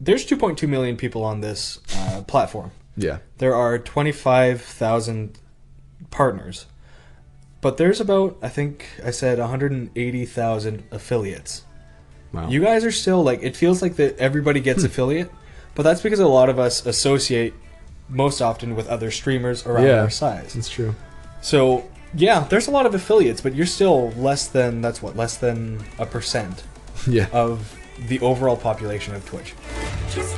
there's 2.2 million people on this uh, platform. Yeah. There are 25,000 partners, but there's about I think I said 180,000 affiliates. Wow. You guys are still like it feels like that everybody gets affiliate, but that's because a lot of us associate most often with other streamers around Yeah. our size. That's true. So yeah, there's a lot of affiliates, but you're still less than that's what less than a percent Yeah. of the overall population of Twitch. What's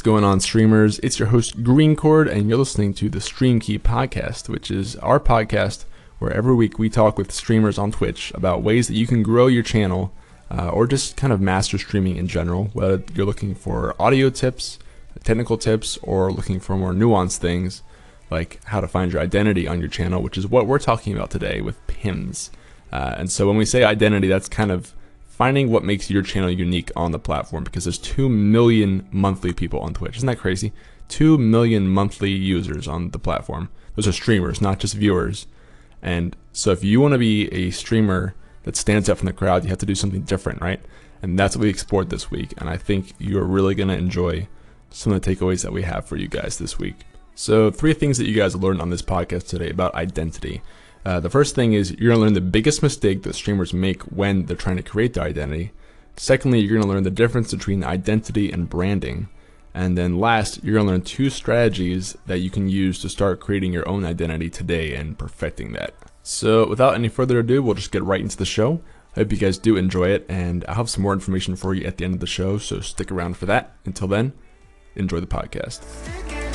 going on, streamers? It's your host, GreenChord, and you're listening to the Stream Key Podcast, which is our podcast where every week we talk with streamers on Twitch about ways that you can grow your channel uh, or just kind of master streaming in general, whether you're looking for audio tips, technical tips, or looking for more nuanced things like how to find your identity on your channel, which is what we're talking about today with Pimz. Uh, and so when we say identity, that's kind of finding what makes your channel unique on the platform because there's 2 million monthly people on Twitch. Isn't that crazy? 2 million monthly users on the platform. Those are streamers, not just viewers. And so if you want to be a streamer that stands out from the crowd, you have to do something different, right? And that's what we explored this week. And I think you're really going to enjoy some of the takeaways that we have for you guys this week. So, three things that you guys learned on this podcast today about identity. Uh, the first thing is you're going to learn the biggest mistake that streamers make when they're trying to create their identity. Secondly, you're going to learn the difference between identity and branding. And then last, you're going to learn two strategies that you can use to start creating your own identity today and perfecting that. So, without any further ado, we'll just get right into the show. I hope you guys do enjoy it, and I'll have some more information for you at the end of the show, so stick around for that. Until then, enjoy the podcast.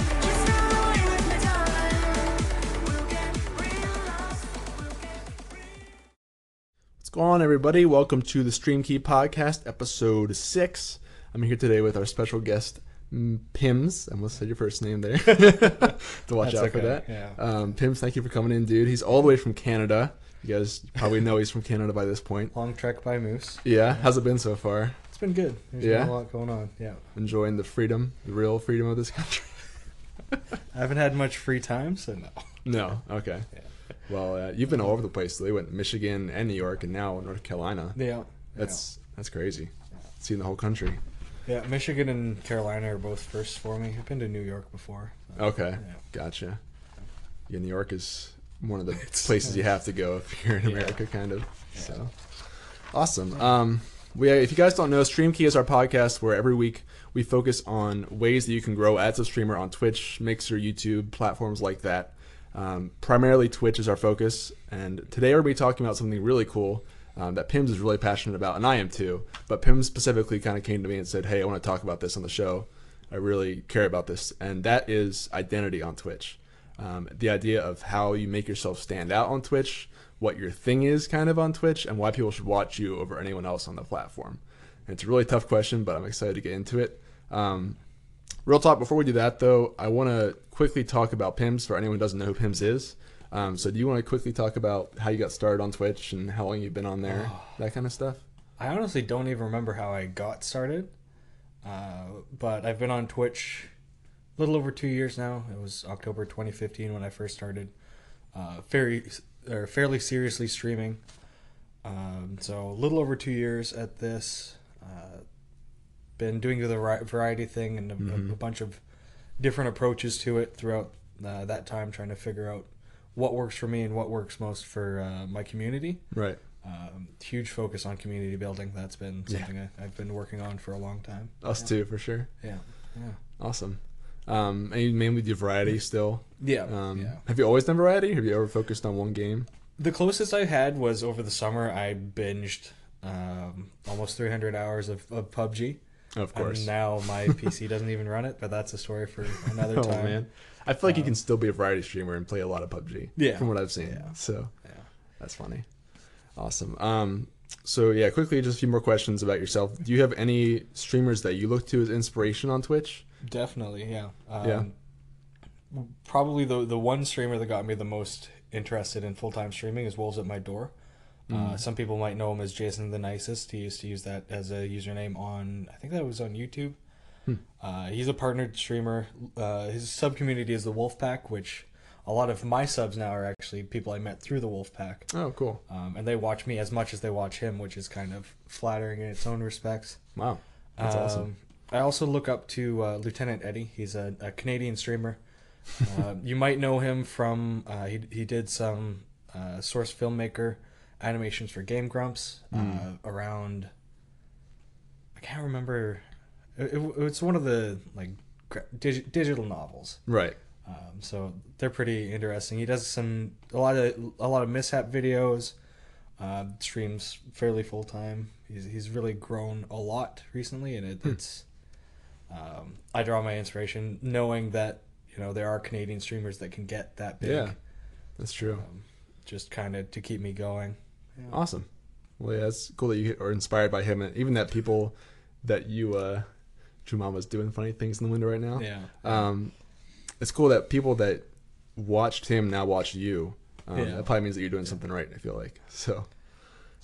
Going on, everybody? Welcome to the Stream Key Podcast, episode six. I'm here today with our special guest, Pimz. I almost said your first name there. to watch That's out for that. yeah. Um, Pimz, thank you for coming in, dude. He's all the way from Canada. You guys probably know he's from Canada by this point. Long trek by Moose. Yeah, how's it been so far? It's been good. There's Yeah? been a lot going on. Yeah. Enjoying the freedom, the real freedom of this country? I haven't had much free time, so no. No. Okay. Yeah. Well, uh, you've been all over the place. They went Michigan and New York, and now North Carolina. Yeah. That's that's crazy. Seeing the whole country. yeah. Michigan and Carolina are both first for me. I've been to New York before. Okay, Yeah. gotcha. Yeah, New York is one of the places you have to go if you're in Yeah. America, kind of. Yeah. So, awesome. Um, we, if you guys don't know, Stream Key is our podcast where every week we focus on ways that you can grow as a streamer on Twitch, Mixer, YouTube, platforms like that. Um, primarily, Twitch is our focus, and today we're going to be talking about something really cool. Um, that Pimz is really passionate about, and I am too. But Pimz specifically kind of came to me and said, "Hey, I want to talk about this on the show. I really care about this, and that is identity on Twitch. Um, the idea of how you make yourself stand out on Twitch, what your thing is kind of on Twitch, and why people should watch you over anyone else on the platform. And it's a really tough question, but I'm excited to get into it. Um, real talk. Before we do that, though, I want to quickly talk about Pimz for anyone who doesn't know who Pimz is. Um, so, do you want to quickly talk about how you got started on Twitch and how long you've been on there, that kind of stuff? I honestly don't even remember how I got started. Uh, but I've been on Twitch a little over two years now. It was October 2015 when I first started. Uh, very or fairly seriously streaming. Um, so a little over two years at this. Uh, been doing the variety thing and a, Mhm. a bunch of different approaches to it throughout uh, that time, trying to figure out what works for me and what works most for uh, my community Right. um, huge focus on community building. That's been Yeah. something I, I've been working on for a long time. Us yeah. too, for sure. Yeah, yeah, Awesome. Um, and you mainly do variety still. yeah. Um, yeah. Have you always done variety? Have you ever focused on one game? The closest I had was over the summer. I binged um, almost 300 hours of, of PUBG. Of course. And now my PC doesn't even run it, but that's a story for another oh time. man, I feel like you Um, can still be a variety streamer and play a lot of PUBG. Yeah. from what I've seen. Yeah. So Yeah. that's funny. Awesome. Um, so yeah, quickly, just a few more questions about yourself. Do you have any streamers that you look to as inspiration on Twitch? Definitely, yeah. Um, Yeah. Probably the the one streamer that got me the most interested in full time streaming is Wolves at My Door. Uh, some people might know him as Jason the Nicest. He used to use that as a username on, I think that was on YouTube. Hmm. Uh, he's a partnered streamer. Uh, his sub community is the Wolf Pack, which a lot of my subs now are actually people I met through the Wolf Pack, Oh, cool. um, and they watch me as much as they watch him, which is kind of flattering in its own respects. Wow. That's awesome. Um, I also look up to uh, Lieutenant Eddie. He's a, a Canadian streamer. uh, you might know him from uh, he he did some uh, source filmmaker animations for Game Grumps uh, Mm. around. I can't remember. It, it- it's one of the like digital novels. Right. Um, so they're pretty interesting. He does some a lot of a lot of mishap videos. Uh, streams fairly full time. He's he's really grown a lot recently, and it, Hmm. it's. Um, I draw my inspiration knowing that you know there are Canadian streamers that can get that big. Yeah. That's true. Um, just kind of to keep me going. Yeah. Awesome. Well, yeah, it's cool that you are inspired by him, and even that people that you, uh, Jumama's doing funny things in the window right now. Yeah. Um, it's cool that people that watched him now watch you. Um, Yeah. That probably means that you're doing something right. I feel like so.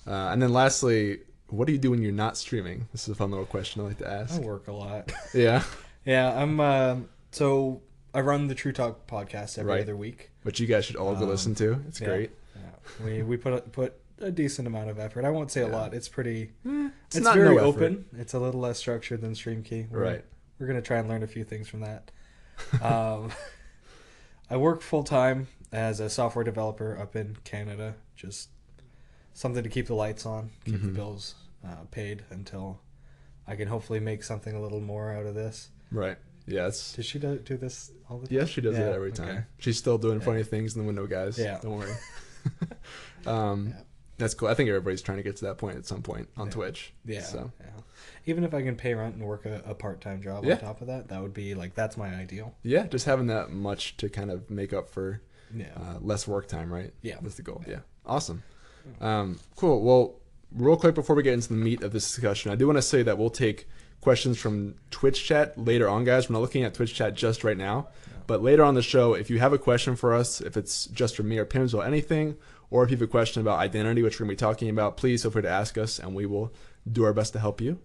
Uh, and then lastly, what do you do when you're not streaming? This is a fun little question I like to ask. I work a lot. Yeah, yeah, I'm. um so I run the True Talk podcast every Right. other week. which you guys should all go Um, listen to. It's yeah. great. Yeah. We we put a, put a decent amount of effort. I won't say a lot. It's pretty. It's, It's, not very no effort. open. It's a little less structured than StreamKey. We're, Right. We're gonna try and learn a few things from that. um, I work full time as a software developer up in Canada. Just something to keep the lights on, keep the Mhm. bills uh, paid until I can hopefully make something a little more out of this. Right. Yes. It's Does she do, do this all the time? yes, she does Yeah, it every okay. time. She's still doing Yeah. funny things in the window, guys. Yeah. Don't worry. um, Yeah. That's cool. I think everybody's trying to get to that point at some point on Yeah. Twitch. Yeah, So yeah. Even if I can pay rent and work a, a part time job Yeah. on top of that, that would be like that's my ideal. yeah, just having that much to kind of make up for Yeah. uh, less work time, right? Yeah. That's the goal. Yeah. Yeah. Awesome. Um, cool. Well, real quick before we get into the meat of this discussion, I do want to say that we'll take questions from Twitch chat later on, guys. We're not looking at Twitch chat just right now, but later on the show, if you have a question for us, if it's just for me or Pimz or anything, or if you have a question about identity, which we're going to be talking about, please feel free to ask us, and we will do our best to help you.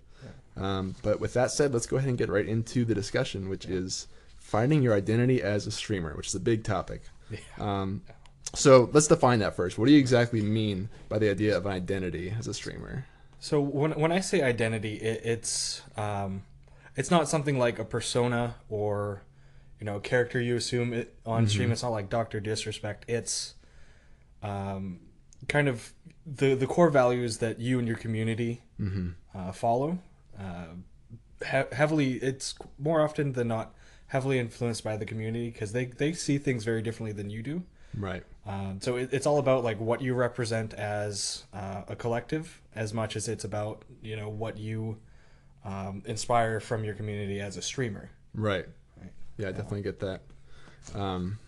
Um, but with that said, let's go ahead and get right into the discussion, which is finding your identity as a streamer, which is a big topic. Yeah. Um, so let's define that first. What do you exactly mean by the idea of an identity as a streamer? So when when I say identity, it, it's um, it's not something like a persona or you know character you assume it on stream. It's not like Doctor Disrespect. It's um, kind of the the core values that you and your community uh, follow. Uh, he- heavily, it's more often than not heavily influenced by the community because they they see things very differently than you do. Right. Um, so it, it's all about like what you represent as uh, a collective, as much as it's about you know what you um, inspire from your community as a streamer. Right. Right. Yeah, I definitely get that. Um,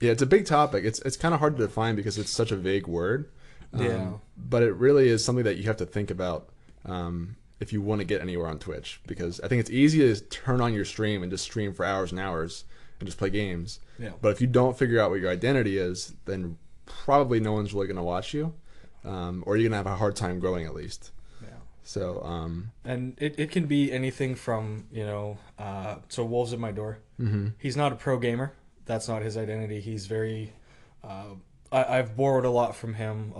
yeah, it's a big topic. It's it's kind of hard to define because it's such a vague word. Um, Yeah. But it really is something that you have to think about um, if you want to get anywhere on Twitch because I think it's easy to turn on your stream and just stream for hours and hours and just play games. Yeah. But if you don't figure out what your identity is, then probably no one's really going to watch you, um, or you're going to have a hard time growing at least. Yeah. So um, And it, it can be anything from you know uh, so wolves at my door. Mm-hmm. He's not a pro gamer. That's not his identity. He's very. Uh, I, I've borrowed a lot from him.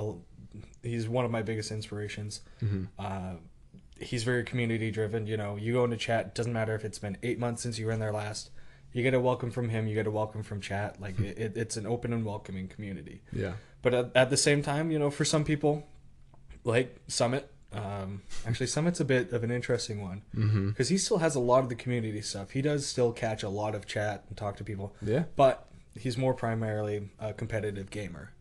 He's one of my biggest inspirations. Mm-hmm. Uh, he's very community driven. You know, you go into chat. Doesn't matter if it's been eight months since you were in there last. You get a welcome from him. You get a welcome from chat. Like it, it, it's an open and welcoming community. yeah, But at, at the same time, you know, for some people, like Summit, um, actually Summit's a bit of an interesting one mm-hmm. because he still has a lot of the community stuff. He does still catch a lot of chat and talk to people, yeah. but he's more primarily a competitive gamer.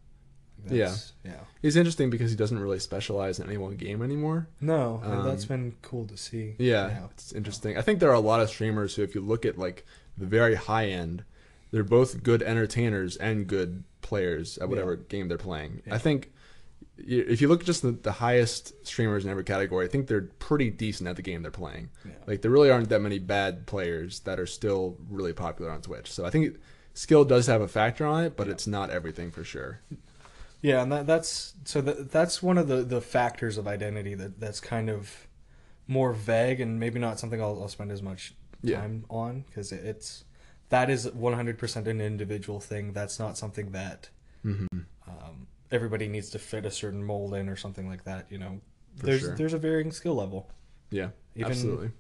yeah. Yeah. He's interesting because he doesn't really specialize in any one game anymore. No, Um, that's been cool to see. Yeah, it's interesting. I think there are a lot of streamers who, if you look at like the very high end, they're both good entertainers and good players at whatever game they're playing. Yeah. I think if you look at just the, the highest streamers in every category, I think they're pretty decent at the game they're playing. Yeah. Like there really aren't that many bad players that are still really popular on Twitch. So I think skill does have a factor on it, but Yeah. it's not everything for sure. Yeah, and that, that's so that, that's one of the, the factors of identity that that's kind of more vague and maybe not something I'll, I'll spend as much Yeah. time on because it, it's that is 100% an individual thing. That's not something that hmm um, everybody needs to fit a certain mold in or something like that. You know, For there's sure. there's a varying skill level. Yeah, Even absolutely.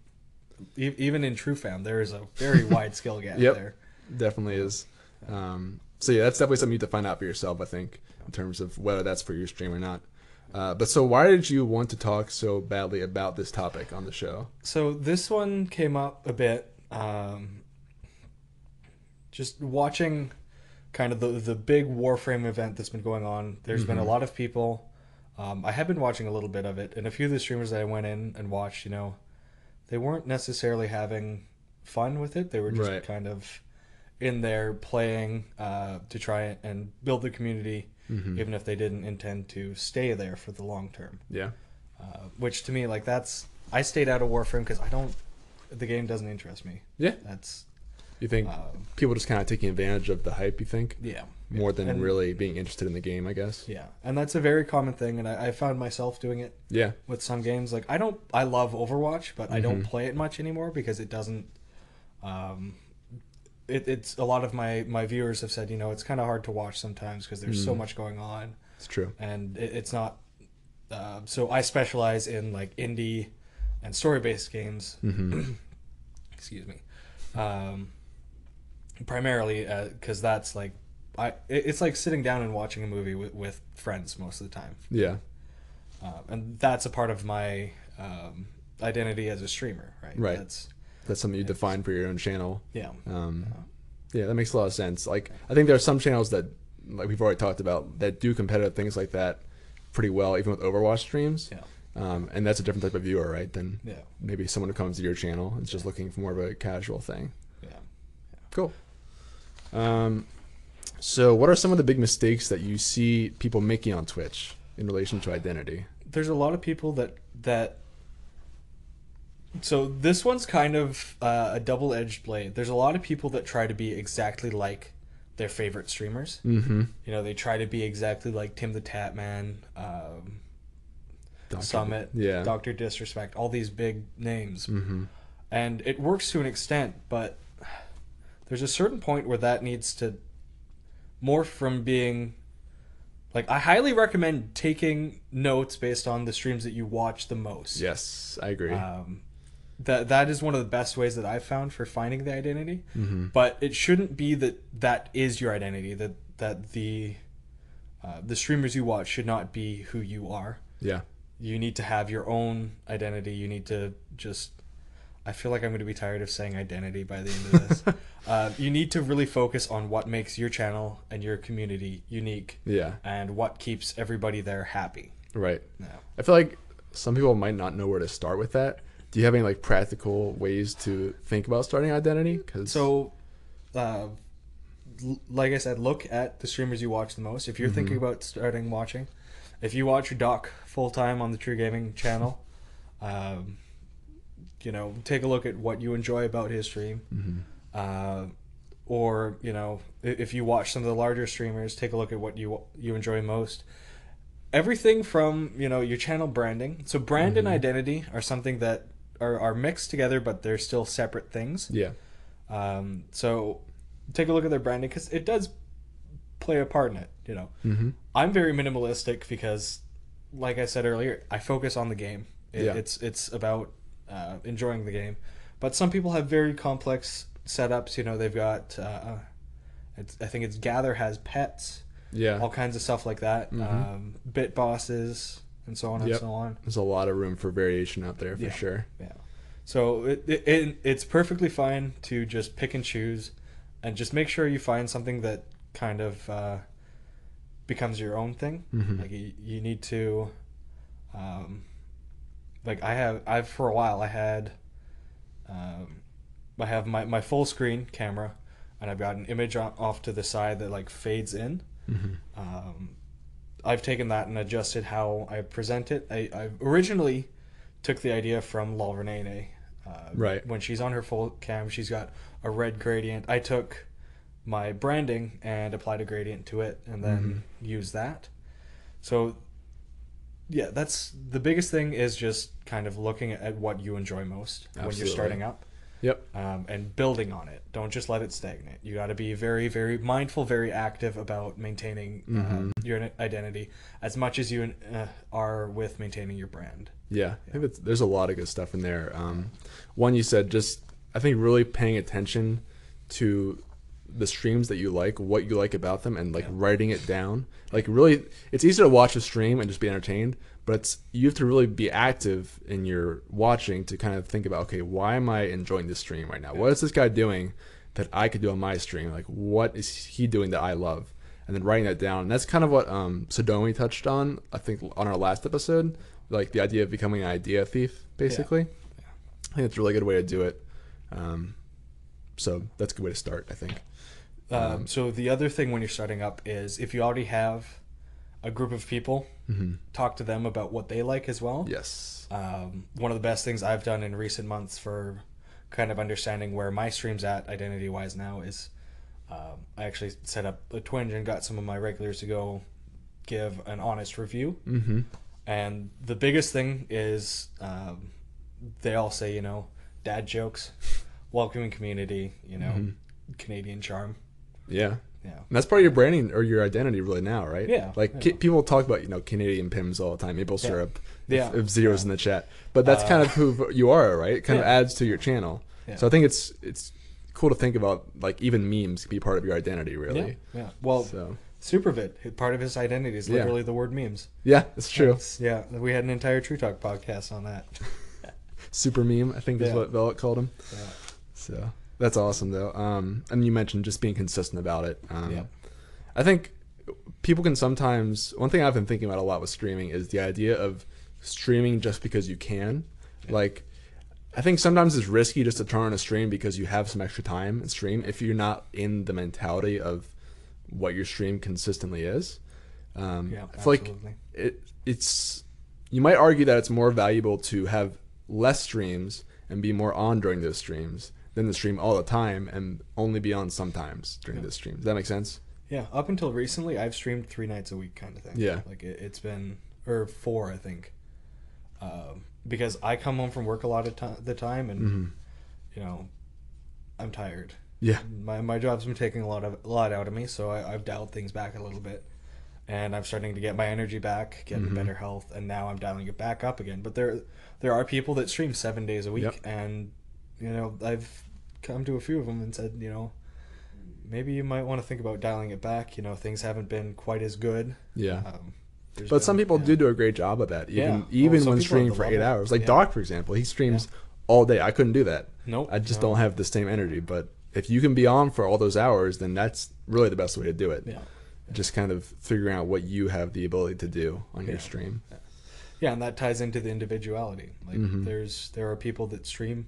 e- even in True Fam, there is a very wide skill gap Yep. there. Definitely is. Um, so yeah, that's definitely something you have to find out for yourself. I think in terms of whether that's for your stream or not. Uh, but so why did you want to talk so badly about this topic on the show? So this one came up a bit. Um, just watching kind of the the big Warframe event that's been going on. There's been a lot of people. Um, I have been watching a little bit of it, and a few of the streamers that I went in and watched, you know, they weren't necessarily having fun with it. They were just Right. kind of in there playing uh, to try and build the community, Mhm. even if they didn't intend to stay there for the long term. Yeah, Uh, which to me, like that's I stayed out of Warframe because I don't. The game doesn't interest me. yeah. That's You think um, people just kind of taking advantage of the hype? You think yeah more than And- really being interested in the game? I guess. yeah, and that's a very common thing, and I, I found myself doing it Yeah. with some games. Like I don't, I love Overwatch, but I don't Mhm. play it much anymore because it doesn't. Um, it, it's a lot of my my viewers have said, you know, it's kind of hard to watch sometimes because there's so Mm. much going on, It's true. and it, it's not. Uh, so I specialize in like indie and story based games. hmm excuse me um primarily because that's like i it's like sitting down and watching a movie with, with friends most of the time Yeah. um, and that's a part of my um, identity as a streamer right Right. that's That's something you define for your own channel. yeah Um, yeah, that makes a lot of sense. Like, I think there are some channels that, like we've already talked about, that do competitive things like that pretty well, even with Overwatch streams. yeah Um, and that's a different type of viewer, right? Than yeah maybe someone who comes to your channel is just looking for more of a casual thing. yeah Cool. Um, so, what are some of the big mistakes that you see people making on Twitch in relation to identity? there's a lot of people that that so this one's kind of uh, a double-edged blade there's a lot of people that try to be exactly like their favorite streamers Mm-hmm. you know they try to be exactly like tim the tatman um, summit Yeah. dr disrespect all these big names Mm-hmm. and it works to an extent but there's a certain point where that needs to morph from being like i highly recommend taking notes based on the streams that you watch the most Yes, I agree. um, that that is one of the best ways that I've found for finding the identity. mm-hmm. But it shouldn't be that that is your identity. That that the uh, the streamers you watch should not be who you are. Yeah. You need to have your own identity. You need to just. I feel like I'm going to be tired of saying identity by the end of this. uh, you need to really focus on what makes your channel and your community unique, Yeah. and what keeps everybody there happy. Right. Now, I feel like some people might not know where to start with that. Do you have any like practical ways to think about starting identity? Because So, uh, l- like I said, look at the streamers you watch the most. If you're thinking about starting watching, if you watch Doc full time on the TRUgaming channel, um, you know, take a look at what you enjoy about his stream. Mm-hmm. Uh, or you know, if you watch some of the larger streamers, take a look at what you you enjoy most. Everything from you know your channel branding. So brand and identity are something that are, are mixed together, but they're still separate things. yeah, Um, so take a look at their branding because it does play a part in it. You know, mm-hmm. I'm very minimalistic because, like I said earlier, I focus on the game. It, Yeah. It's it's about uh, enjoying the game, but some people have very complex setups. You know, they've got. Uh, it's, I think it's Gather has pets, yeah. all kinds of stuff like that. Mhm. Um, bit bosses and so on and so on. There's a lot of room for variation out there for Yeah. sure. Yeah. So it, it, it it's perfectly fine to just pick and choose, and just make sure you find something that kind of uh, becomes your own thing. Mhm. Like you, you need to, um, like I have I've for a while I had, um, I have my my full screen camera, and I've got an image o- off to the side that like fades in. Mm-hmm. Um, I've taken that and adjusted how I present it. I, I originally took the idea from Lol Renee. Uh, Right. When she's on her full cam, she's got a red gradient. I took my branding and applied a gradient to it and then used that. So, yeah, that's the biggest thing is just kind of looking at what you enjoy most when you're starting up. Yep. um, and building on it. Don't just let it stagnate. You got to be very, very mindful, very active about maintaining Mm-hmm. uh, your identity as much as you uh, are with maintaining your brand. Yeah, I think there's a lot of good stuff in there. Um, one you said just I think really paying attention to the streams that you like, what you like about them, and like writing it down. Like really, it's easy to watch a stream and just be entertained, but it's you have to really be active in your watching to kind of think about okay, why am I enjoying this stream right now? What is this guy doing that I could do on my stream? Like what is he doing that I love? And then writing that down. And that's kind of what um, Sodomi touched on, I think, on our last episode, like the idea of becoming an idea thief, basically. Yeah. I think it's a really good way to do it. Um, so that's a good way to start, I think. Um, so the other thing when you're starting up is if you already have a group of people, talk to them about what they like as well. Yes. Um, one of the best things I've done in recent months for kind of understanding where my stream's at identity wise now is um, I actually set up a twinge and got some of my regulars to go give an honest review. Mm-hmm. And the biggest thing is um, they all say, you know, dad jokes, welcoming community, you know, Mm-hmm. Canadian charm. Yeah. Yeah. And that's part of your branding or your identity really now, right? Yeah, Like yeah. ki- people talk about, you know, Canadian Pimz all the time, maple syrup, if- Yeah. if, zeros in the chat. But that's kind of uh, who you are, right? It kind of adds to your channel. Yeah. So I think it's it's cool to think about like even memes can be part of your identity, really. Yeah. Well, So Supervid, part of his identity is literally the word memes. yeah, it's true. It's- yeah. We had an entire True Talk podcast on that. Super meme, I think is what Velvet called him. Yeah. So that's awesome though. Um, and you mentioned just being consistent about it. Um, Yeah. I think people can sometimes. One thing I've been thinking about a lot with streaming is the idea of streaming just because you can. Like, I think sometimes it's risky just to turn on a stream because you have some extra time and stream if you're not in the mentality of what your stream consistently is. Um, Yeah, I feel like absolutely. it it's you might argue that it's more valuable to have less streams and be more on during those streams than the stream all the time and only be on sometimes during the stream. Does that make sense? Yeah. Up until recently, I've streamed three nights a week, kind of thing. Yeah. Like it, it's been, or four, I think. Um, because I come home from work a lot of ti- the time, and Mm-hmm. you know, I'm tired. Yeah. My my job's been taking a lot of a lot out of me, so I, I've dialed things back a little bit, and I'm starting to get my energy back, getting Mm-hmm. better health, and now I'm dialing it back up again. But there there are people that stream seven days a week, Yep. and you know I've come to a few of them and said, you know, maybe you might want to think about dialing it back. You know, things haven't been quite as good. Yeah. Um, there's But some people yeah. do do a great job of that, even Yeah. Oh, even some when streaming for eight hours. Like Yeah. Doc, for example, he streams all day. I couldn't do that. Nope. I just no. don't have the same energy. But if you can be on for all those hours, then that's really the best way to do it. Yeah. Just kind of figuring out what you have the ability to do on your stream. Yeah, and that ties into the individuality. Like Mm-hmm. there's there are people that stream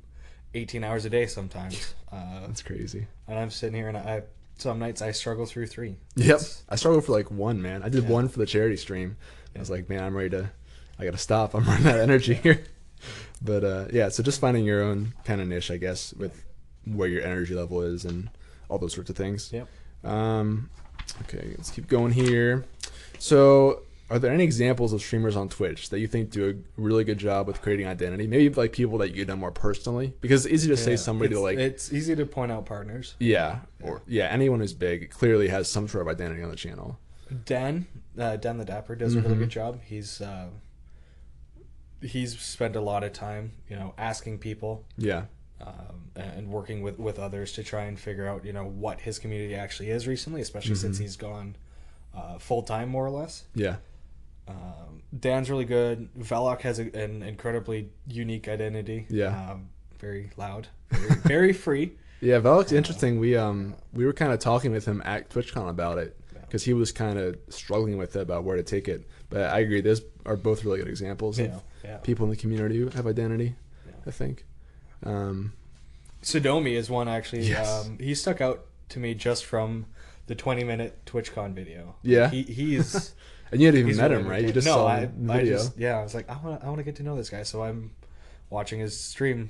18 hours a day sometimes. Uh, That's crazy. and I'm sitting here and I some nights I struggle through 3. Yep. It's- I struggled for like one, man. I did Yeah. one for the charity stream. I was like, man, I'm ready to, I got to stop. I'm running out of energy here. But uh, yeah, so just finding your own kind of niche, I guess, with where your energy level is and all those sorts of things. Yep. Um, okay, let's keep going here. So, are there any examples of streamers on Twitch that you think do a really good job with creating identity? Maybe like people that you know more personally, because it's easy to say somebody to like, It's easy to point out partners. yeah, or yeah, anyone who's big clearly has some sort of identity on the channel. Dan, uh, Dan the Dapper does a Mm-hmm. really good job. He's uh, he's spent a lot of time, you know, asking people Yeah. um, and working with with others to try and figure out, you know, what his community actually is recently, especially since Mm-hmm. he's gone uh, full time more or less. Yeah. Dan's really good. Velok has a, an incredibly unique identity. Yeah. Um, very loud, very, very free. Yeah, Velik's interesting. We um we were kind of talking with him at TwitchCon about it because he was kind of struggling with it about where to take it. But I agree, those are both really good examples Yeah, of yeah. people in the community who have identity. Yeah. I think. Um, Sodomi is one actually. Yes. Um, he stuck out to me just from the 20 minute TwitchCon video. Yeah. He, he's. and you hadn't even he's met really him, right? You just no, saw I, him in the I video. just yeah. I was like, I want I want to get to know this guy, so I'm watching his stream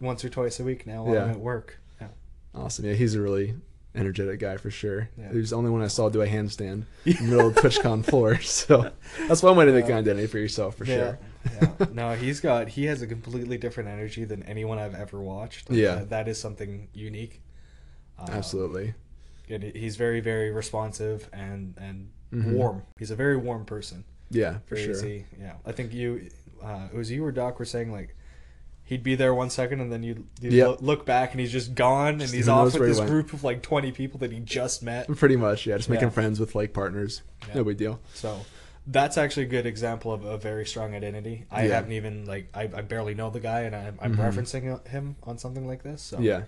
once or twice a week now while I'm at work. Yeah. Awesome. Yeah, he's a really energetic guy for sure. Yeah. He was the only one I saw do a handstand in the middle of TwitchCon floor. So that's one way to make an identity for yourself for sure. Yeah. No, he's got he has a completely different energy than anyone I've ever watched. Yeah. That- that is something unique. Um, Absolutely. and he- he's very very responsive and and Mhm. warm. He's a very warm person. Yeah, for Very sure. easy. Yeah, I think you, uh, it was you or Doc were saying like. He'd be there one second, and then you Yep. look, look back, and he's just gone, and he's off with this went. group of like twenty people that he just met. Pretty much, yeah. Just making Yeah. friends with like partners. Yeah. No big deal. So that's actually a good example of a very strong identity. I Yeah. haven't even like I, I barely know the guy, and I'm, I'm Mhm. referencing him on something like this. So Yeah.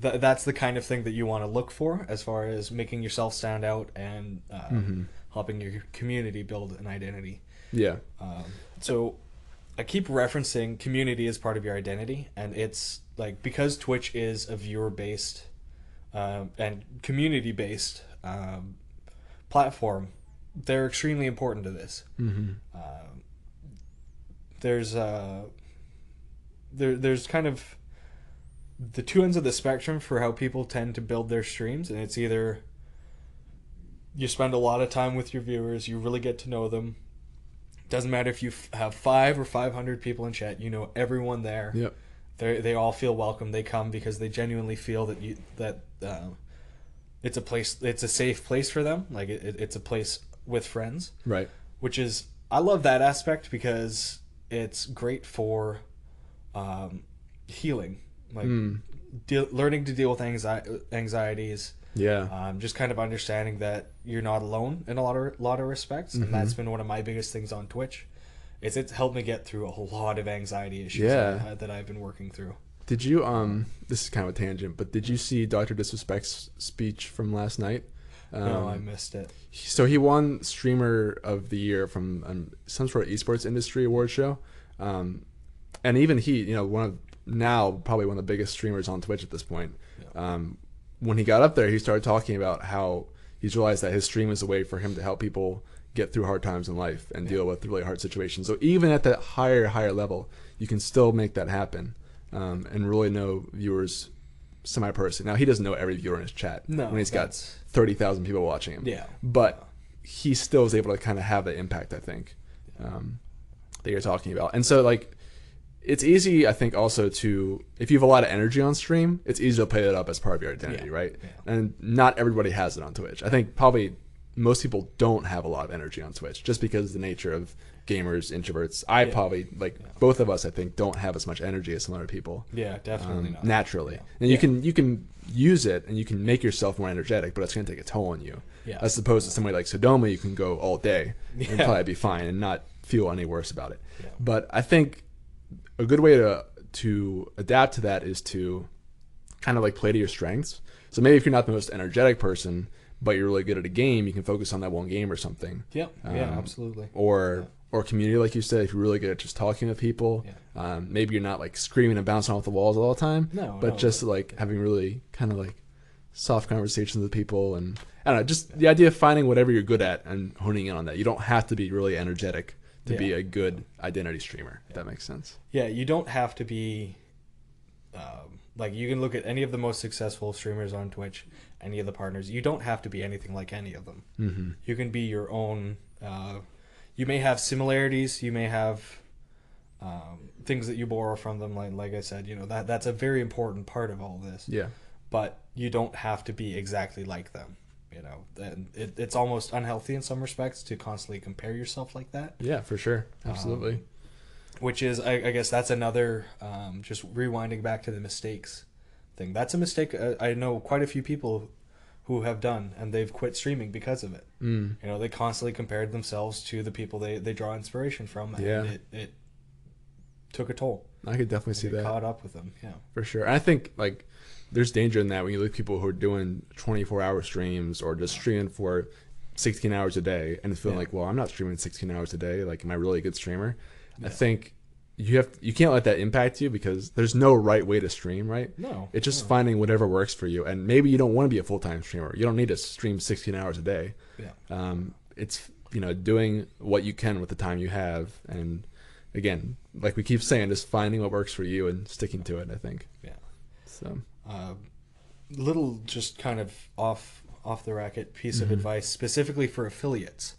Th- that's the kind of thing that you want to look for as far as making yourself stand out and uh, Mhm. helping your community build an identity. Yeah. Um, so I keep referencing community as part of your identity, and it's like because Twitch is a viewer based um, and community based um, platform, they're extremely important to this. Mm-hmm. Um, there's uh, there there's kind of the two ends of the spectrum for how people tend to build their streams, and it's either you spend a lot of time with your viewers, you really get to know them. Doesn't matter if you f- have five or five hundred people in chat, you know everyone there. Yep. They they all feel welcome. They come because they genuinely feel that you that uh, it's a place, it's a safe place for them. Like it, it, it's a place with friends Right. which is I love that aspect because it's great for um, healing, like Mm. deal, learning to deal with anxi- anxieties, Yeah. um, just kind of understanding that you're not alone in a lot of lot of respects, and Mm-hmm. that's been one of my biggest things on Twitch. Is it's helped me get through a whole lot of anxiety issues Yeah. that, I- that I've been working through. Did you um? This is kind of a tangent, but did you see Doctor Disrespect's speech from last night? Um, no, I missed it. so he won streamer of the year from um, some sort of esports industry award show um, and even he you know one of now probably one of the biggest streamers on twitch at this point. Um, when he got up there he started talking about how he's realized that his stream is a way for him to help people get through hard times in life and deal with really hard situations. So even at that higher higher level you can still make that happen um, and really know viewers semi person now he doesn't know every viewer in his chat No, when he's got that's- 30,000 people watching him. Yeah. but he still is able to kind of have that impact. I think um, that you're talking about, and so like it's easy. I think also to if you have a lot of energy on stream, it's easy to play it up as part of your identity, Yeah, right? yeah. And not everybody has it on Twitch. I think probably most people don't have a lot of energy on Twitch just because of the nature of gamers, introverts. I Yeah. probably like both of us. I think don't have as much energy as some other people Yeah, definitely um, not. naturally. Yeah. And you can you can use it and you can make yourself more energetic, but it's going to take a toll on you. Yeah. As opposed to somebody like Sodoma, you can go all day and probably be fine and not feel any worse about it. Yeah. But I think a good way to to adapt to that is to kind of like play to your strengths. So maybe if you're not the most energetic person, but you're really good at a game, you can focus on that one game or something Yep. Yeah, Um, absolutely. or or community, like you said, if you're really good at just talking with people. Um, maybe you're not like screaming and bouncing off the walls all the time. No, but no, just like having really kind of like soft conversations with people, and I don't know, just the idea of finding whatever you're good at and honing in on that. You don't have to be really energetic to be a good identity streamer. If that makes sense. Yeah, you don't have to be um, like you can look at any of the most successful streamers on Twitch, any of the partners. You don't have to be anything like any of them. Mm-hmm. You can be your own. Uh, you may have similarities. You may have um, things that you borrow from them. Like like I said, you know that that's a very important part of all this. Yeah. But you don't have to be exactly like them. You know, and it, it's almost unhealthy in some respects to constantly compare yourself like that. Yeah, for sure. Absolutely. which is I, I guess that's another um, just rewinding back to the mistakes thing that's a mistake uh, i know quite a few people who have done and they've quit streaming because of it mm. you know they constantly compared themselves to the people they, they draw inspiration from and Yeah. it, it took a toll I could definitely see that. caught up with them yeah for sure. I think like there's danger in that when you look at people who are doing 24 hour streams or just streaming for 16 hours a day and it's feeling Yeah. like, well, I'm not streaming 16 hours a day. Like, am I really a good streamer? I think you have you can't let that impact you because there's no right way to stream, right? no It's just no. finding whatever works for you. And maybe you don't want to be a full time streamer. You don't need to stream 16 hours a day. yeah Um, it's you know doing what you can with the time you have, and again, like we keep saying, just finding what works for you and sticking to it. I think yeah so. Uh, little just kind of off off the racket piece of Mhm. advice specifically for affiliates.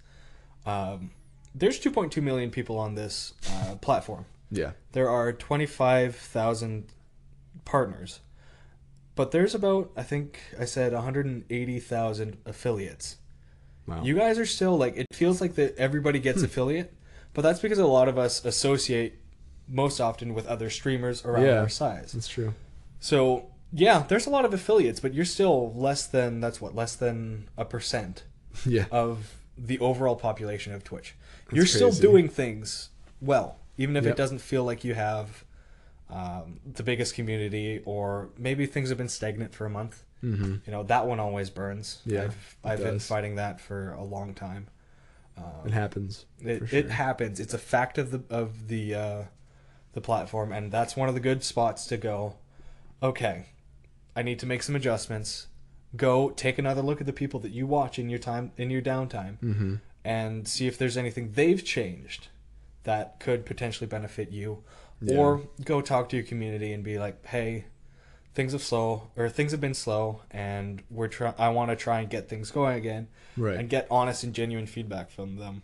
Um, there's 2.2 million people on this uh, platform. Yeah. There are 25,000 partners, but there's about I think I said 180,000 affiliates. Wow. You guys are still like it feels like that everybody gets affiliate, but that's because a lot of us associate most often with other streamers around Yeah. our size. That's true. So yeah, there's a lot of affiliates, but you're still less than that's what less than a percent Yeah. of the overall population of Twitch. That's you're still doing things well, even if Yep. it doesn't feel like you have um, the biggest community, or maybe things have been stagnant for a month. Mm-hmm. You know that one always burns. Yeah, I've, I've been fighting that for a long time. Um, It happens. it, for it happens. It's a fact of the of the uh, the platform, and that's one of the good spots to go. Okay, I need to make some adjustments. Go take another look at the people that you watch in your time in your downtime, Mm-hmm. and see if there's anything they've changed that could potentially benefit you, Yeah. or go talk to your community and be like, hey. Things have slow, or things have been slow, and we're trying. I want to try and get things going again Right. and get honest and genuine feedback from them.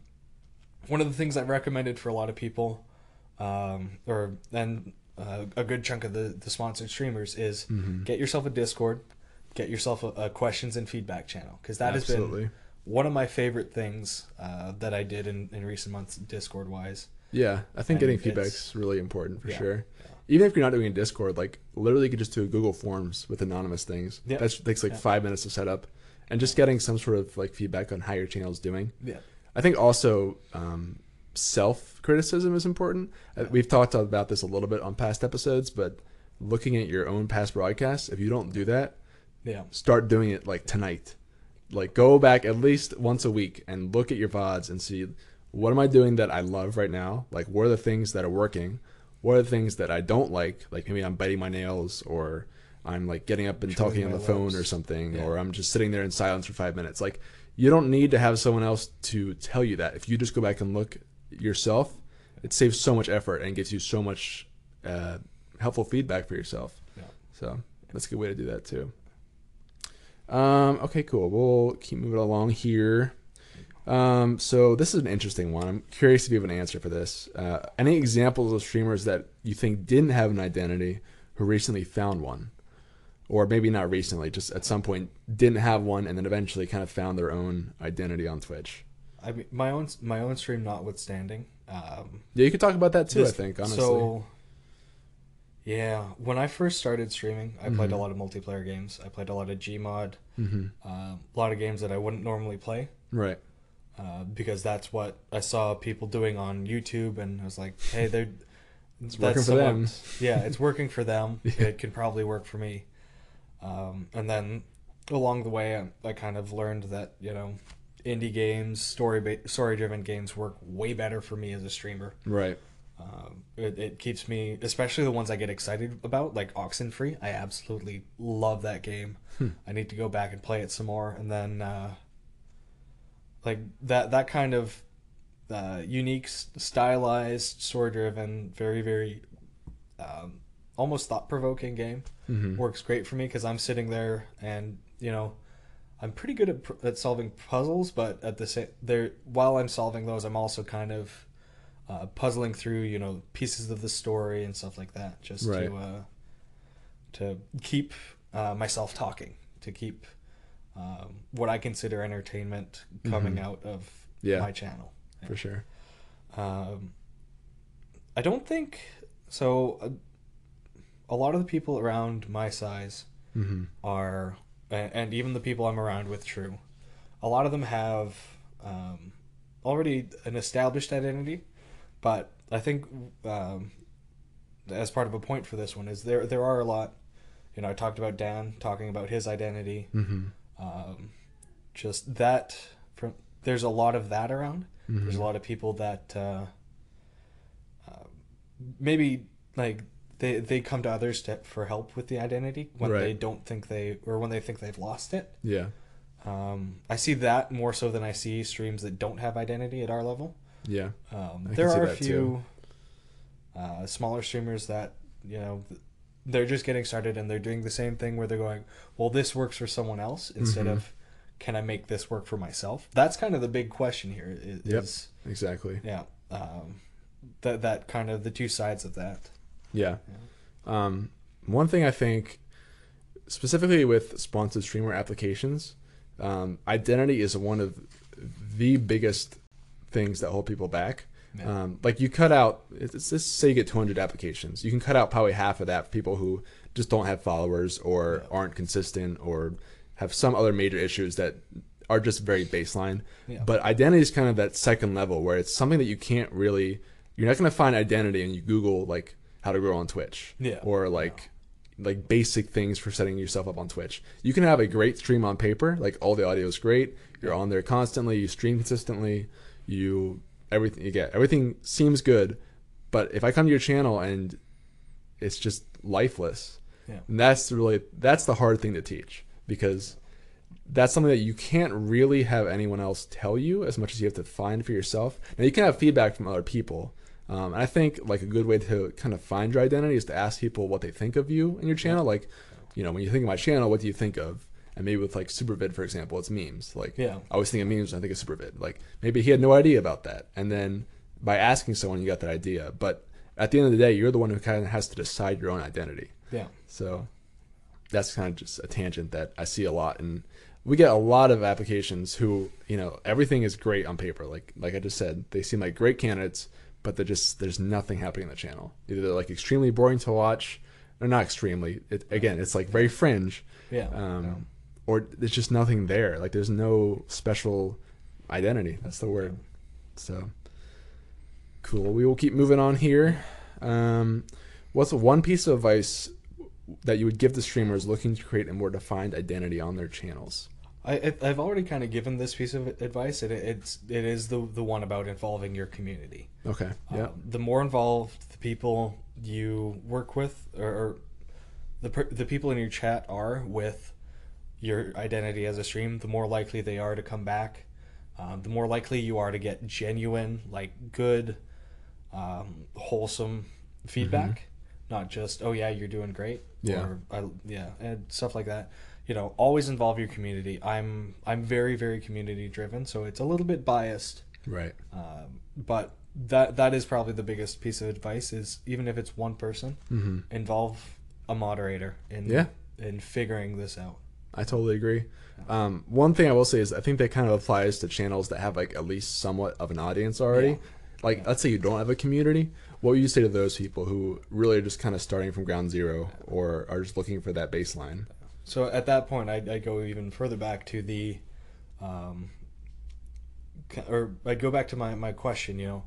One of the things I've recommended for a lot of people, um, or and uh, a good chunk of the, the sponsored streamers is Mhm. get yourself a Discord, get yourself a, a questions and feedback channel because that has been one of my favorite things uh, that I did in, in recent months Discord wise. Yeah, I think And getting feedback is really important for Yeah, sure. yeah. Even if you're not doing a Discord, like literally you could just do Google Forms with anonymous things. Yeah. That takes like Yeah. five minutes to set up, and just getting some sort of like feedback on how your channel is doing. Yeah, I think also um, self criticism is important. Uh, We've talked about this a little bit on past episodes, but looking at your own past broadcasts, if you don't do that, yeah, start doing it like tonight. Like go back at least once a week and look at your VODs and see what am I doing that I love right now? Like what are the things that are working? What are the things that I don't like? Like maybe I'm biting my nails or I'm like getting up and Chewing talking on the phone lips. or something Yeah. or I'm just sitting there in silence for 5 minutes. Like you don't need to have someone else to tell you that. If you just go back and look yourself, it saves so much effort and gives you so much uh, helpful feedback for yourself. Yeah. So that's a good way to do that too. Um, okay, cool. We'll keep moving along here. Um, so this is an interesting one. I'm curious if you have an answer for this. Uh, any examples of streamers that you think didn't have an identity who recently found one, or maybe not recently, just at some point didn't have one and then eventually kind of found their own identity on Twitch. I mean my own my own stream notwithstanding. Um, Yeah, you could talk about that too. This- I think honestly. So, yeah, when I first started streaming, I played a Mhm. lot of multiplayer games. I played a lot of Gmod, hmm uh, a lot of games that I wouldn't normally play Right. uh, because that's what I saw people doing on YouTube, and I was like, hey, they're It's that's working for them. yeah, it's working for them. Yeah. It can probably work for me. Um, and then along the way, I, I kind of learned that you know, indie games, story ba- story driven games work way better for me as a streamer. Right. Um, it, it keeps me, especially the ones I get excited about, like Oxenfree. I absolutely love that game. Hmm. I need to go back and play it some more, and then uh, like that that kind of uh, unique, stylized, story-driven, very very um, almost thought-provoking game hmm works great for me because I'm sitting there and you know I'm pretty good at, at solving puzzles, but at the same there while I'm solving those, I'm also kind of uh, puzzling through you know pieces of the story and stuff like that, just Right. to uh, to keep uh, myself talking, to keep um, what I consider entertainment coming Mhm. out of Yeah. my channel. For sure. Um, I don't think so. A, a lot of the people around my size hmm are, and, and even the people I'm around with, true. A lot of them have um, already an established identity, but I think um, as part of a point for this one is there there are a lot. You know, I talked about Dan talking about his identity. hmm Um, just that from there's a lot of that around. hmm There's a lot of people that uh, uh, maybe like they they come to others to, for help with the identity when Right. they don't think they or when they think they've lost it. Yeah. Um, I see that more so than I see streams that don't have identity at our level. Yeah. Um, there are a few uh, smaller streamers that you know they're just getting started and they're doing the same thing where they're going, well, this works for someone else instead Mhm. of, can I make this work for myself? That's kind of the big question here. Is, Yep. is Exactly. yeah, um, that that kind of the two sides of that. Yeah. Um, one thing I think, specifically with sponsored streamer applications, um, identity is one of the biggest things that hold people back. Yeah. Um, like you cut out, it's just say you get 200 applications, you can cut out probably half of that for people who just don't have followers or Yeah. aren't consistent or have some other major issues that are just very baseline. Yeah. But identity is kind of that second level where it's something that you can't really, you're not going to find identity and you Google like how to grow on Twitch Yeah. or like like basic things for setting yourself up on Twitch. You can have a great stream on paper, like all the audio is great, you're on there constantly, you stream consistently, you everything you get everything seems good, but if I come to your channel and it's just lifeless, Yeah. and that's really that's the hard thing to teach because that's something that you can't really have anyone else tell you as much as you have to find for yourself. Now you can have feedback from other people. Um, and I think like a good way to kind of find your identity is to ask people what they think of you and your channel. Like, you know, when you think of my channel, what do you think of? And maybe with like Supervid, for example, it's memes. Like, Yeah. I always think of memes when I think of Supervid. Like, maybe he had no idea about that, and then by asking someone, you got that idea. But at the end of the day, you're the one who kind of has to decide your own identity. Yeah. So that's kind of just a tangent that I see a lot, and we get a lot of applications who, you know, everything is great on paper. Like like I just said, they seem like great candidates, but they're just there's nothing happening in the channel. Either they're like extremely boring to watch, or not extremely. It, again, it's like very fringe, Yeah. um, or there's just nothing there. Like there's no special identity. That's the word. So cool. We will keep moving on here. Um, what's one piece of advice that you would give the streamers looking to create a more defined identity on their channels? I, I've already kind of given this piece of advice. It, it's it is the the one about involving your community. Okay. Yeah. Um, the more involved the people you work with, or, or the the people in your chat are with your identity as a stream, the more likely they are to come back. Um, the more likely you are to get genuine, like good, um, wholesome feedback, not just "Oh yeah, you're doing great." Yeah. Or, I, yeah, and stuff like that. You know, always involve your community. I'm I'm very very community driven, so it's a little bit biased. right. Um, but that that is probably the biggest piece of advice is even if it's one person, Mm-hmm. involve a moderator in Yeah. in figuring this out. I totally agree. Um, one thing I will say is I think that kind of applies to channels that have like at least somewhat of an audience already. Yeah. Like let's say you don't have a community. What would you say to those people who really are just kind of starting from ground zero or are just looking for that baseline? So at that point, I I go even further back to the, um, or I go back to my my question. You know,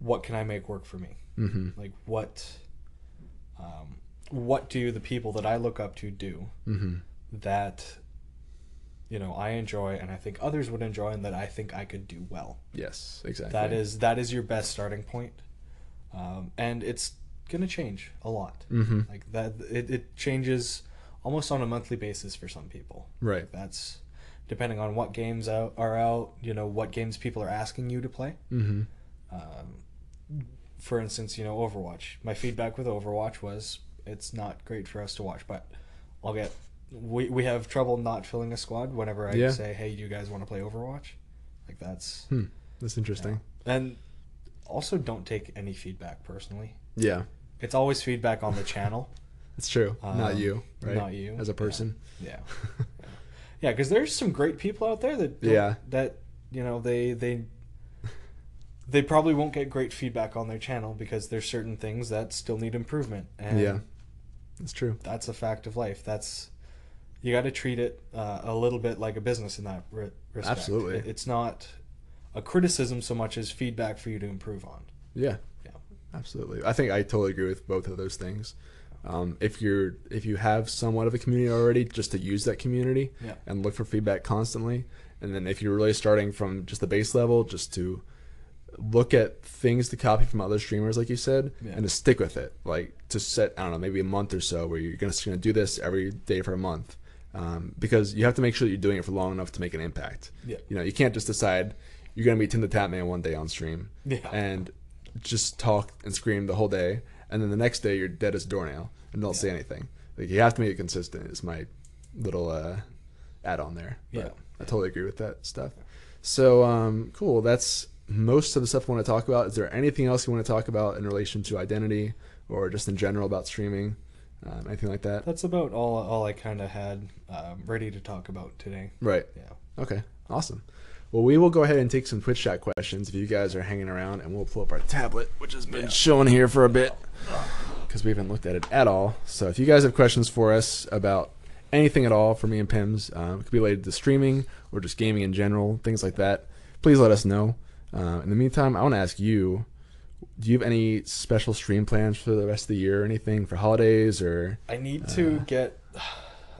what can I make work for me? Mm-hmm. Like what, um, what do the people that I look up to do Mm-hmm. that, you know, I enjoy and I think others would enjoy and that I think I could do well. Yes, exactly. That is that is your best starting point, um, and it's gonna change a lot. Mm-hmm. Like that, it, it changes almost on a monthly basis for some people. Right. That's depending on what games out are out. You know what games people are asking you to play. Mm-hmm. Um, for instance, you know Overwatch. My feedback with Overwatch was it's not great for us to watch, but I'll get we we have trouble not filling a squad whenever I Yeah. say, "Hey, do you guys want to play Overwatch?" Like that's Hmm. That's interesting. and also don't take any feedback personally. Yeah, It's always feedback on the channel, it's true. not Um, you, right? not you. as a person. yeah, yeah. Because there's some great people out there that Yeah. that you know they they they probably won't get great feedback on their channel because there's certain things that still need improvement. And Yeah. That's true. that's a fact of life. That's you got to treat it uh, a little bit like a business in that re- respect. Absolutely. It- it's not a criticism so much as feedback for you to improve on. Yeah. Yeah. Absolutely. I think I totally agree with both of those things. Um, if you're if you have somewhat of a community already, just to use that community Yeah. and look for feedback constantly. And then if you're really starting from just the base level, just to look at things to copy from other streamers, like you said, Yeah. and to stick with it. Like to set, I don't know, maybe a month or so where you're gonna, gonna do this every day for a month. Um, because you have to make sure that you're doing it for long enough to make an impact. Yeah. You know, you can't just decide you're gonna be Tim the Tatman one day on stream Yeah. and just talk and scream the whole day, and then the next day you're dead as a doornail and don't say anything. Like you have to make it consistent. Is my little uh, add on there. But Yeah. I totally agree with that stuff. So um, cool. That's most of the stuff I want to talk about. Is there anything else you want to talk about in relation to identity or just in general about streaming? Um, anything like that? That's about all all I kind of had um, ready to talk about today. Right. Yeah. Okay, awesome. Well, we will go ahead and take some Twitch chat questions if you guys are hanging around, and we'll pull up our tablet, which has been showing here for a bit because we haven't looked at it at all. So if you guys have questions for us about anything at all for me and Pimz, um, it could be related to streaming or just gaming in general, things like that, please let us know. Uh, in the meantime, I want to ask you. Do you have any special stream plans for the rest of the year or anything for holidays or I need to get.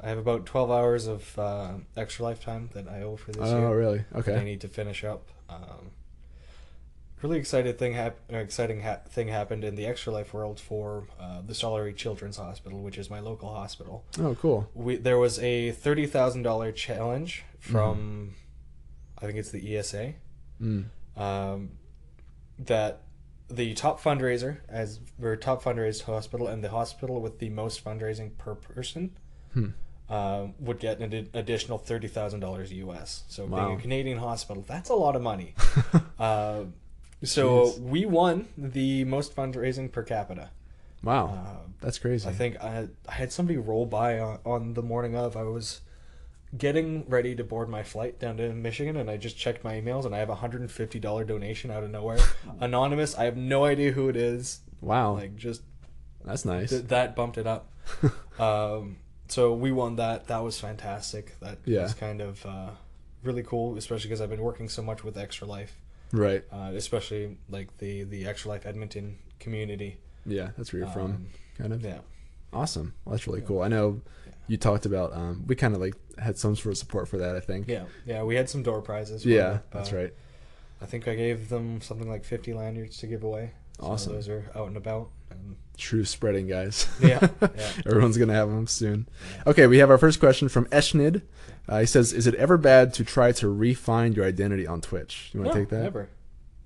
I have about twelve hours of uh, extra lifetime that I owe for this Oh, year. really? that I need to finish up. Um, really excited thing hap- uh, exciting ha- thing happened in the extra life world for uh, the Stollery Children's Hospital, which is my local hospital. Oh, cool. We there was a thirty thousand dollar challenge from, I think it's the ESA, Mm. um, that the top fundraiser as or top fundraised hospital and the hospital with the most fundraising per person Hmm. Um, would get an additional thirty thousand dollars US. So Wow. being a Canadian hospital, that's a lot of money. uh, so Jeez. we won the most fundraising per capita. Wow, Uh, that's crazy. I think I, I had somebody roll by on, on the morning of. I was getting ready to board my flight down to Michigan, and I just checked my emails, and I have a hundred and fifty dollar donation out of nowhere, anonymous. I have no idea who it is. wow, Like just that's nice. th- that bumped it up. um, so we won that. That was fantastic. That Yeah. was kind of uh, really cool, especially because I've been working so much with Extra Life, right. uh, especially like the the Extra Life Edmonton community. Yeah, that's where you're from, Um, kind of. Yeah. Awesome. Well, that's really cool. I know you talked about. Um, we kind of like had some sort of support for that. I think. Yeah, yeah, we had some door prizes. Yeah, that's uh, right. I think I gave them something like 50 lanyards to give away. So Awesome. those are out and about. And True spreading, guys. Yeah, yeah. Everyone's gonna have them soon. Okay, we have our first question from Eshnid. Uh, he says, "Is it ever bad to try to refine your identity on Twitch? You want no, to take that? never.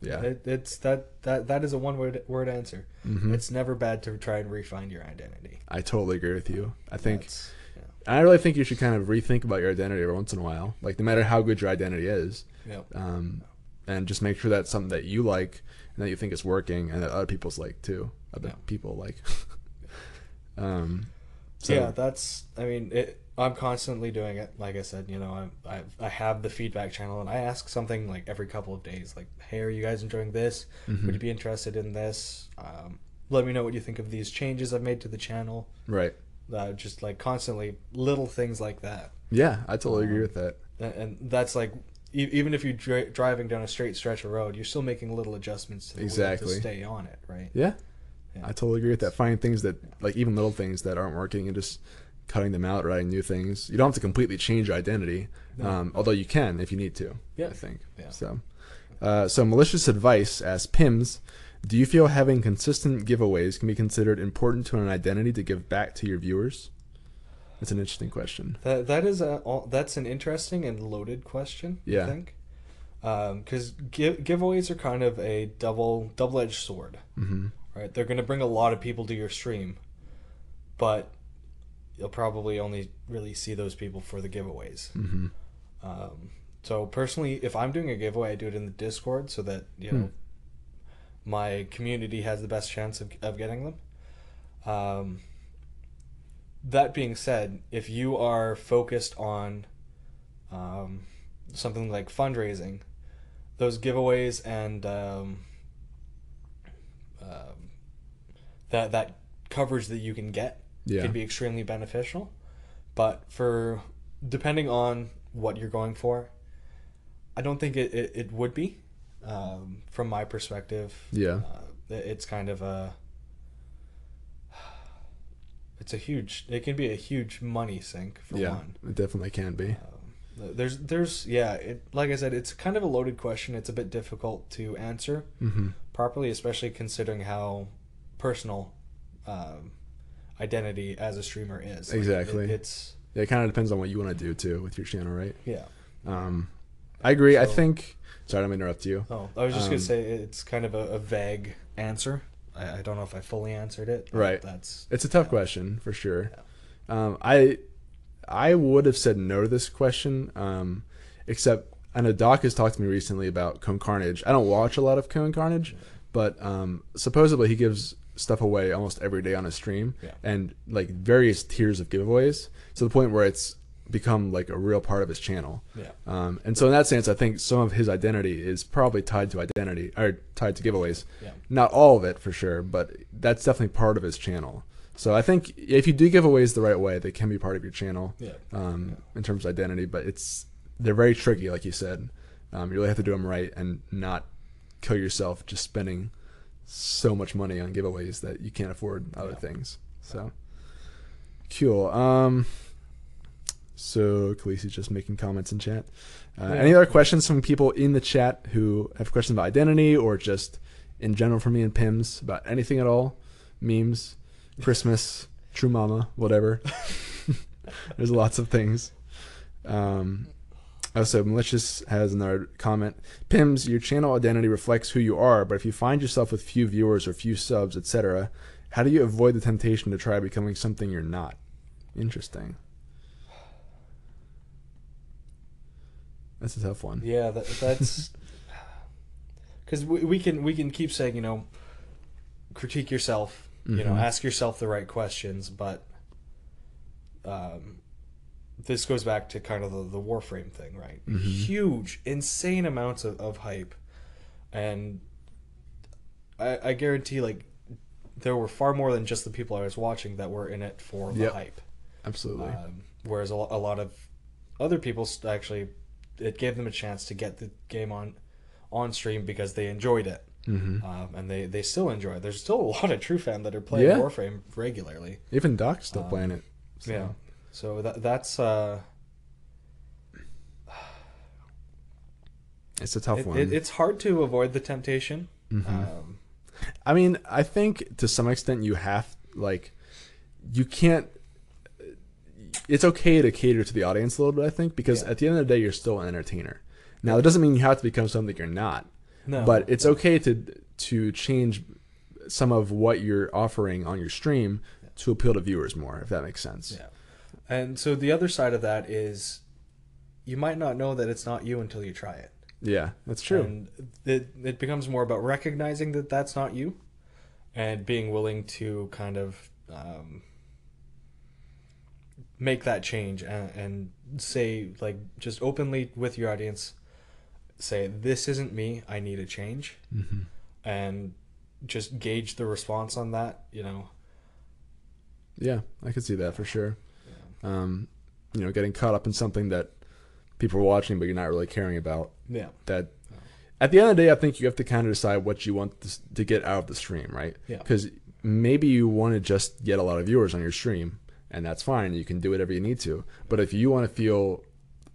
Yeah. It, it's that that that is a one word word answer. Mhm. It's never bad to try and refine your identity. I totally agree with you. I think yeah. I really think you should kind of rethink about your identity every once in a while. Like no matter how good your identity is, Yeah. um, and just make sure that's something that you like and that you think is working and that other people's like too. Other Yeah. people like. um, so, yeah, that's. I mean, it. I'm constantly doing it. Like I said, you know, I I I have the feedback channel, and I ask something like every couple of days, like, "Hey, are you guys enjoying this? Mhm. Would you be interested in this? Um, let me know what you think of these changes I've made to the channel." right. Uh, just like constantly little things like that, Yeah, I totally agree Um, with that. and, that's like. Even if you're dri- driving down a straight stretch of road, you're still making little adjustments to the Exactly. to stay on it, right? Yeah. Yeah. I totally agree with that. Finding things that, like, even little things that aren't working and just cutting them out, or adding new things. You don't have to completely change your identity, No. um, although you can if you need to. Yeah. I think. Yeah. So, uh, so malicious advice as Pimz. Do you feel having consistent giveaways can be considered important to an identity to give back to your viewers? That's an interesting question. That that is a that's an interesting and loaded question. Yeah. I think, because give, giveaways are kind of a double double edged sword, hmm right? They're going to bring a lot of people to your stream, but you'll probably only really see those people for the giveaways. hmm Um, so personally, if I'm doing a giveaway, I do it in the Discord so that you know my community has the best chance of, of getting them. Um, that being said, if you are focused on um, something like fundraising, those giveaways and um, um, that that coverage that you can get Yeah. can be extremely beneficial. But for depending on what you're going for, I don't think it, it, it would be. Um, from my perspective, Yeah. uh, it's kind of a it's a huge it can be a huge money sink for yeah. one It definitely can be. um, there's there's yeah it like i said it's kind of a loaded question it's a bit difficult to answer hmm properly especially considering how personal um, identity as a streamer is Like, Exactly. it- it's Yeah, it kind of depends on what you want to do too with your channel, right? yeah Um, I agree. I think. Sorry, I'm interrupt you. oh i was just Um, gonna say it's kind of a, a vague answer I, I don't know if I fully answered it. Right. That's It's a tough question for sure. Um, I I would have said no to this question, um, except I know Doc has talked to me recently about Cone Carnage. I don't watch a lot of Cone Carnage, but um, supposedly he gives stuff away almost every day on his stream, Yeah. and like various tiers of giveaways to the point where it's become like a real part of his channel. yeah. Um, and so in that sense, I think some of his identity is probably tied to identity or tied to giveaways. Yeah. Not all of it for sure, but that's definitely part of his channel. So I think if you do giveaways the right way, they can be part of your channel Yeah. um, in terms of identity. But it's they're very tricky, like you said. Um, you really have to do them right and not kill yourself just spending so much money on giveaways that you can't afford other Yeah. things. So cool. Um, so Khaleesi's just making comments in chat. Uh, Yeah. Any other questions from people in the chat who have questions about identity or just in general for me and Pimz about anything at all? Memes, Christmas, True Mama, whatever. There's lots of things. Um, also, Malicious has another comment. Pimz, your channel identity reflects who you are, but if you find yourself with few viewers or few subs, etc., how do you avoid the temptation to try becoming something you're not? Interesting. That's a tough one. Yeah, that, that's because we, we can we can keep saying you know critique yourself, you know, Mhm. ask yourself the right questions, but um, this goes back to kind of the, the Warframe thing, right? Mhm. Huge, insane amounts of, of hype, and I, I guarantee like there were far more than just the people I was watching that were in it for the Yep. hype. Absolutely. Um, whereas a, a lot of other people actually, it gave them a chance to get the game on on stream because they enjoyed it, hmm um, and they, they still enjoy it. There's still a lot of true fan that are playing Yeah. Warframe regularly. Even Doc's still um, playing it. so. Yeah, so that that's uh, It's a tough it, one. it, it's hard to avoid the temptation. Mhm. Um, I mean, I think to some extent you have like you can't it's okay to cater to the audience a little bit, I think, because Yeah. at the end of the day you're still an entertainer. Now, it doesn't mean you have to become something that you're not, no, but it's okay to to change some of what you're offering on your stream to appeal to viewers more, if that makes sense. Yeah. And so the other side of that is you might not know that it's not you until you try it. Yeah, that's true. And it, it becomes more about recognizing that that's not you and being willing to kind of um, make that change and, and say, like, just openly with your audience, say, this isn't me, I need a change. hmm And just gauge the response on that, you know. Yeah, I could see that for sure. Um, you know, getting caught up in something that people are watching but you're not really caring about. Yeah. that at the end of the day, I think you have to kind of decide what you want this, to get out of the stream, right? Yeah. Because maybe you want to just get a lot of viewers on your stream, and that's fine. You can do whatever you need to. But if you want to feel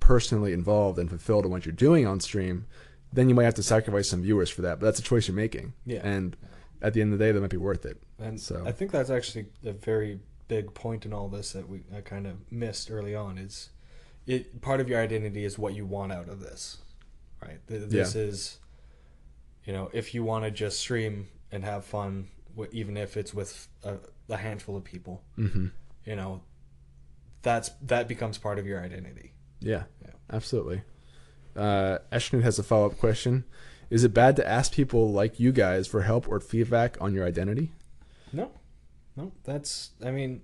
personally involved and fulfilled in what you're doing on stream, then you might have to sacrifice some viewers for that. But that's a choice you're making. Yeah. And at the end of the day, that might be worth it. And So- I think that's actually a very big point in all this that we I kind of missed early on is it part of your identity is what you want out of this, right? Th- This is, you know, if you want to just stream and have fun, even if it's with a, a handful of people, Mm-hmm. you know, that's that becomes part of your identity. Yeah, Yeah. absolutely. Uh, has a follow up question. Is it bad to ask people like you guys for help or feedback on your identity? No, no, that's. I mean,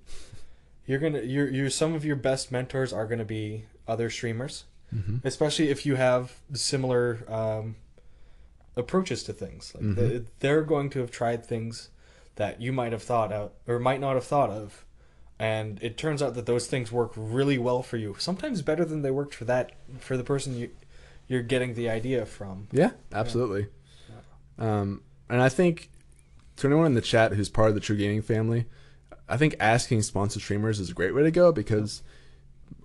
you're gonna. You're. You're. Some of your best mentors are gonna be other streamers, Mm-hmm. especially if you have similar um, approaches to things. Like Mhm. the, they're going to have tried things that you might have thought out or might not have thought of, and it turns out that those things work really well for you. Sometimes better than they worked for that for the person you you're getting the idea from. Yeah, absolutely. Um, and I think to anyone in the chat who's part of the TRUgaming family, I think asking sponsor streamers is a great way to go because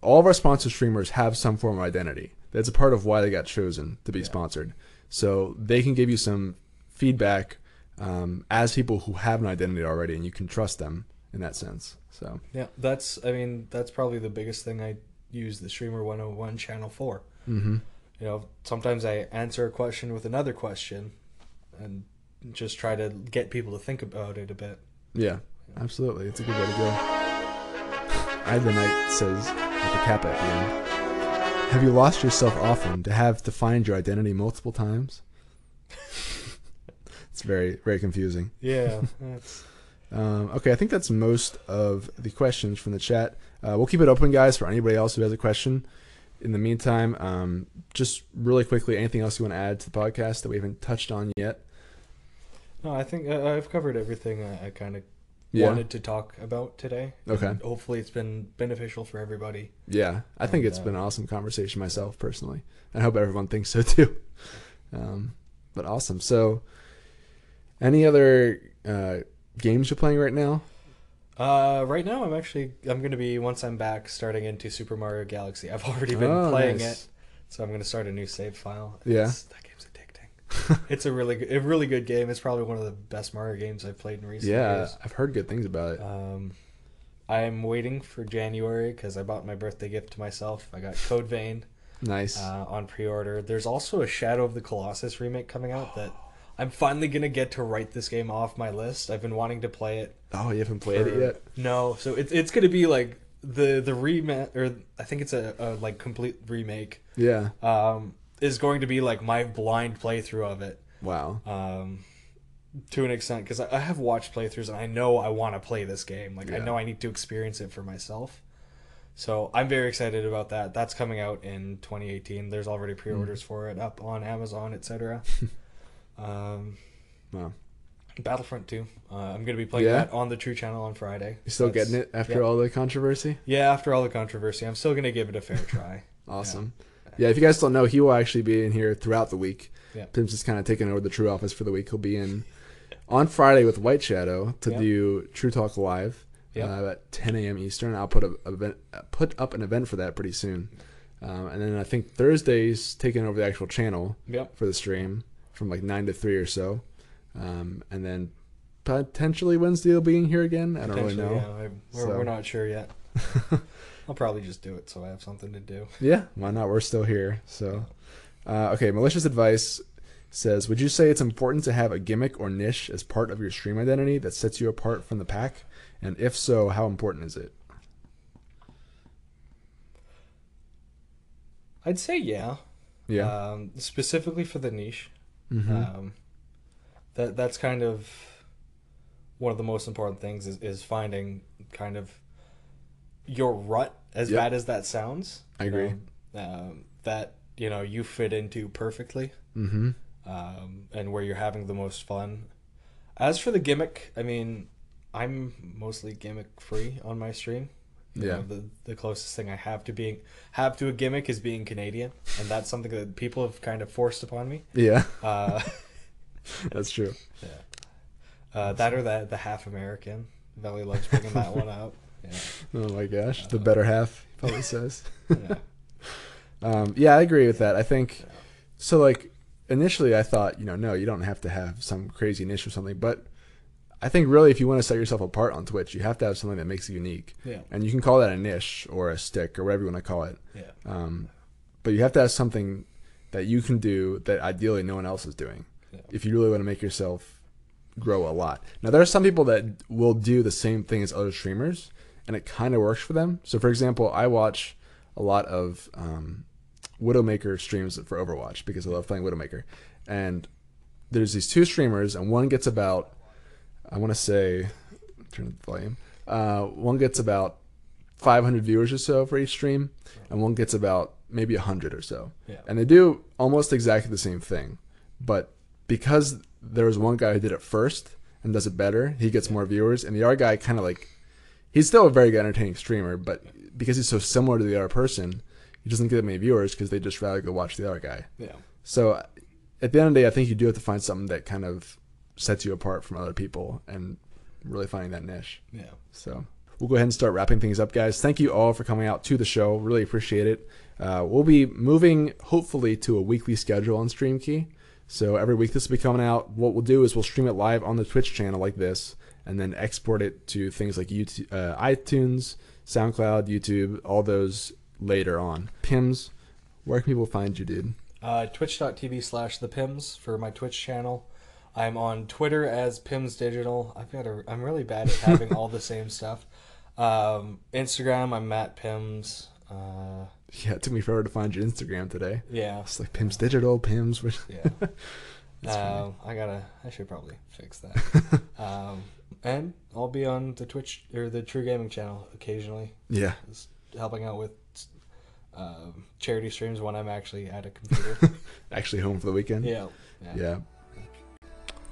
all of our sponsor streamers have some form of identity. That's a part of why they got chosen to be Yeah. sponsored. So they can give you some feedback um, as people who have an identity already, and you can trust them in that sense. So Yeah, that's. I mean, that's probably the biggest thing I use the Streamer 101 channel for. hmm you know sometimes i answer a question with another question and just try to get people to think about it a bit. Yeah, absolutely. It's a good way to go. I the Knight says with the cap at the end. Have you lost yourself often to have to find your identity multiple times? it's very very confusing. Yeah, Um, okay, I think that's most of the questions from the chat. Uh, we'll keep it open, guys, for anybody else who has a question. In the meantime, um, just really quickly, anything else you want to add to the podcast that we haven't touched on yet? No. I think uh, I've covered everything I, I kind of Yeah. wanted to talk about today. Okay. And hopefully, it's been beneficial for everybody. Yeah, I think And, it's uh, been an awesome conversation myself personally. I hope everyone thinks so too. Um, but awesome. So, any other uh, games you're playing right now? Uh, right now, I'm actually I'm gonna be once I'm back starting into Super Mario Galaxy. I've already been Oh, playing nice. it, so I'm gonna start a new save file. Yeah. It's- that game's. it's a really good, a really good game. It's probably one of the best Mario games I've played in recent Yeah, years. I've heard good things about it. Um, I'm waiting for January because I bought my birthday gift to myself. I got Code Vein Nice. uh, on pre-order. There's also a Shadow of the Colossus remake coming out that I'm finally gonna get to write this game off my list. I've been wanting to play it. oh, you haven't played it yet? No, so it's it's gonna be like the the remake or I think it's a, a like complete remake. Yeah. Um, is going to be like my blind playthrough of it. Wow. Um, to an extent because I, have watched playthroughs and I know I want to play this game. Like I know I need to experience it for myself. So I'm very excited about that. That's coming out in 2018. There's already Hmm. pre-orders for it up on Amazon, etc. um, Wow. Battlefront 2. Uh, I'm going to be playing Yeah? that on the True Channel on Friday. You still That's- getting it after yeah. all the controversy? Yeah, after all the controversy, I'm still going to give it a fair try. Awesome. Yeah. If you guys don't know, he will actually be in here throughout the week. Yeah. Tim's just kind of taking over the True office for the week. He'll be in on Friday with White Shadow to Yeah. do True Talk Live Yeah. uh, at 10 a.m. Eastern. I'll put a event, put up an event for that pretty soon. Um, and then I think Thursday's taking over the actual channel Yep. for the stream from like nine to three or so. Um, and then potentially Wednesday will be in here again. I don't really know. Yeah, we're, So- we're not sure yet. I'll probably just do it so I have something to do. Yeah, why not? We're still here. So, uh, okay, malicious advice says, would you say it's important to have a gimmick or niche as part of your stream identity that sets you apart from the pack? And if so, how important is it? I'd say yeah. Yeah. Um, specifically for the niche. Mhm. Um, that that's kind of one of the most important things is, is finding kind of your rut. As Yep. bad as that sounds, I agree. um, um, that you know you fit into perfectly, mm-hmm. um, and where you're having the most fun. As for the gimmick, I mean, I'm mostly gimmick free on my stream. You Yeah. know, the the closest thing I have to being have to a gimmick is being Canadian, and that's something that people have kind of forced upon me. Yeah, Uh, that's true. uh, that or that the half American. Valley loves bringing that one out. Yeah. Oh my gosh, the better half probably says. yeah. Um, yeah, I agree with that. I think so. Like initially, I thought, you know, no, you don't have to have some crazy niche or something. But I think really, if you want to set yourself apart on Twitch, you have to have something that makes you unique. Yeah. And you can call that a niche or a stick or whatever you want to call it. Yeah. Um, but you have to have something that you can do that ideally no one else is doing. Yeah. If you really want to make yourself grow a lot. Now there are some people that will do the same thing as other streamers, and it kind of works for them. So for example, I watch a lot of um, Widowmaker streams for Overwatch because I love playing Widowmaker, and there's these two streamers, and one gets about I want to say turn the volume. Uh, one gets about 500 viewers or so for each stream, and one gets about maybe 100 or so. Yeah. And they do almost exactly the same thing, but because there was one guy who did it first and does it better, he gets more viewers, and the other guy kind of like he's still a very good entertaining streamer, but because he's so similar to the other person, he doesn't get that many viewers because they just rather go watch the other guy. Yeah. So at the end of the day, I think you do have to find something that kind of sets you apart from other people and really finding that niche. Yeah. So we'll go ahead and start wrapping things up, guys. Thank you all for coming out to the show. Really appreciate it. Uh, we'll be moving hopefully to a weekly schedule on Stream Key. So every week this will be coming out. What we'll do is we'll stream it live on the Twitch channel like this, and then export it to things like YouTube, uh, iTunes, SoundCloud, YouTube, all those later on. Pimz, where can people find you, dude? Uh, Twitch.tv slash the Pimz for my Twitch channel. I'm on Twitter as Pimz Digital. I've got a. I'm really bad at having all the same stuff. Um, Instagram, I'm Matt Pimz. Uh, Yeah, it took me forever to find your Instagram today. yeah, It's like Pimz Digital, Pimz. yeah. Um, I gotta. I should probably fix that. um, and I'll be on the Twitch or the TRUgaming channel occasionally, Yeah, just helping out with um, charity streams when I'm actually at a computer. actually home for the weekend. yeah, Yeah.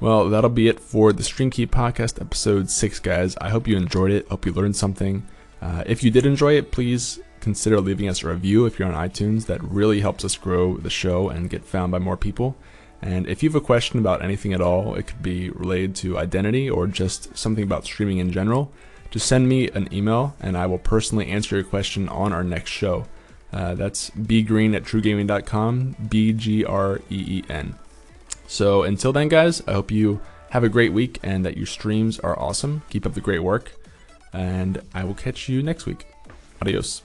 Well, that'll be it for the Stream Key Podcast episode six, guys. I hope you enjoyed it. Hope you learned something. Uh, if you did enjoy it, please consider leaving us a review if you're on iTunes. That really helps us grow the show and get found by more people. And if you have a question about anything at all, it could be related to identity or just something about streaming in general, just send me an email and I will personally answer your question on our next show. Uh, that's bgreen at trugaming.com, B G R E E N. So until then, guys, I hope you have a great week and that your streams are awesome. Keep up the great work, and I will catch you next week. Adios.